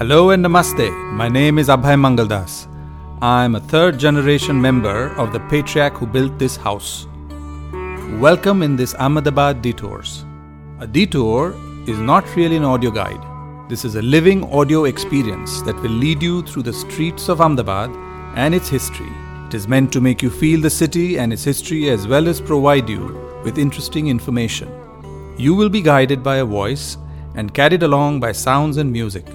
Hello and namaste. My name is Abhay Mangaldas. I am a third generation member of the patriarch who built this house. Welcome in this Ahmedabad Detours. A detour is not really an audio guide. This is a living audio experience that will lead you through the streets of Ahmedabad and its history. It is meant to make you feel the city and its history as well as provide you with interesting information. You will be guided by a voice and carried along by sounds and music.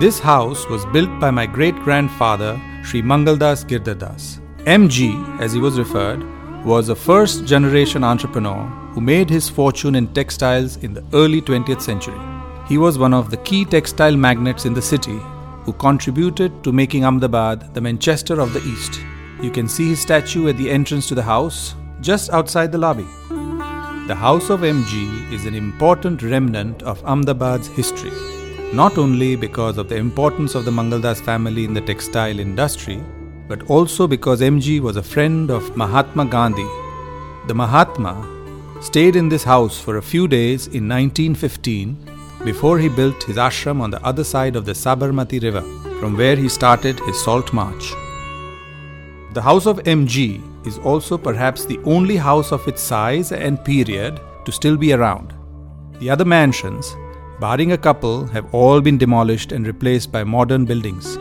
This house was built by my great grandfather, Sri Mangaldas Girdhardas. MG, as he was referred, was a first generation entrepreneur who made his fortune in textiles in the early 20th century. He was one of the key textile magnates in the city who contributed to making Ahmedabad the Manchester of the East. You can see his statue at the entrance to the house, just outside the lobby. The House of MG is an important remnant of Ahmedabad's history not only because of the importance of the Mangaldas family in the textile industry, but also because MG was a friend of Mahatma Gandhi. The Mahatma stayed in this house for a few days in 1915 before he built his ashram on the other side of the Sabarmati River, from where he started his salt march. The house of MG is also perhaps the only house of its size and period to still be around. The other mansions, barring a couple, have all been demolished and replaced by modern buildings.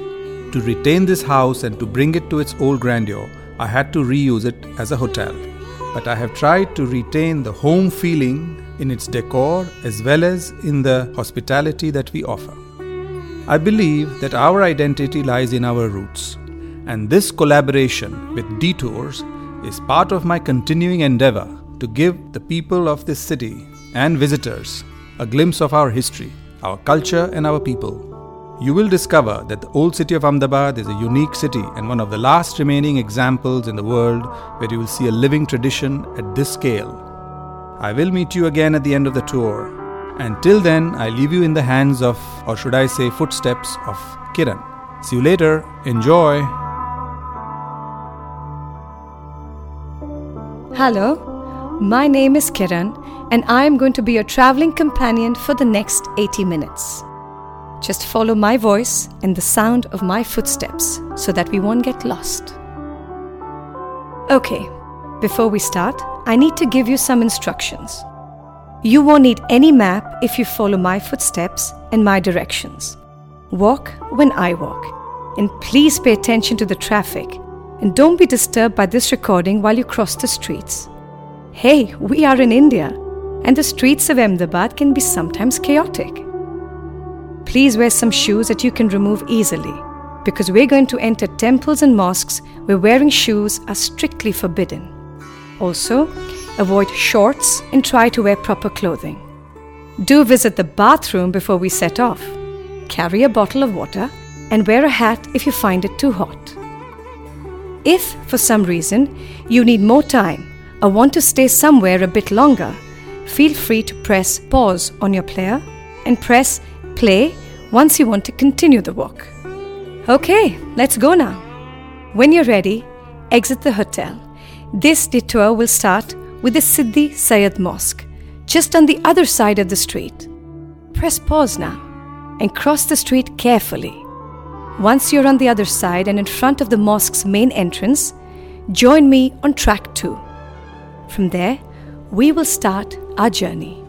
To retain this house and to bring it to its old grandeur, I had to reuse it as a hotel. But I have tried to retain the home feeling in its decor as well as in the hospitality that we offer. I believe that our identity lies in our roots, and this collaboration with Detours is part of my continuing endeavor to give the people of this city and visitors a glimpse of our history, our culture, and our people. You will discover that the old city of Ahmedabad is a unique city and one of the last remaining examples in the world where you will see a living tradition at this scale. I will meet you again at the end of the tour. And till then, I leave you in the hands of, or should I say, footsteps of Kiran. See you later. Enjoy. Hello, my name is Kiran, and I am going to be your traveling companion for the next 80 minutes. Just follow my voice and the sound of my footsteps so that we won't get lost. Okay, before we start, I need to give you some instructions. You won't need any map if you follow my footsteps and my directions. Walk when I walk. And please pay attention to the traffic and don't be disturbed by this recording while you cross the streets. Hey, we are in India, and the streets of Ahmedabad can be sometimes chaotic. Please wear some shoes that you can remove easily, because we're going to enter temples and mosques where wearing shoes are strictly forbidden. Also, avoid shorts and try to wear proper clothing. Do visit the bathroom before we set off. Carry a bottle of water and wear a hat if you find it too hot. If, for some reason, you need more time or want to stay somewhere a bit longer, feel free to press pause on your player and press play once you want to continue the walk. Okay, let's go now. When you're ready, exit the hotel. This detour will start with the Siddhi Sayed Mosque, just on the other side of the street. Press pause now and cross the street carefully. Once you're on the other side and in front of the mosque's main entrance, join me on track 2. From there, we will start our journey.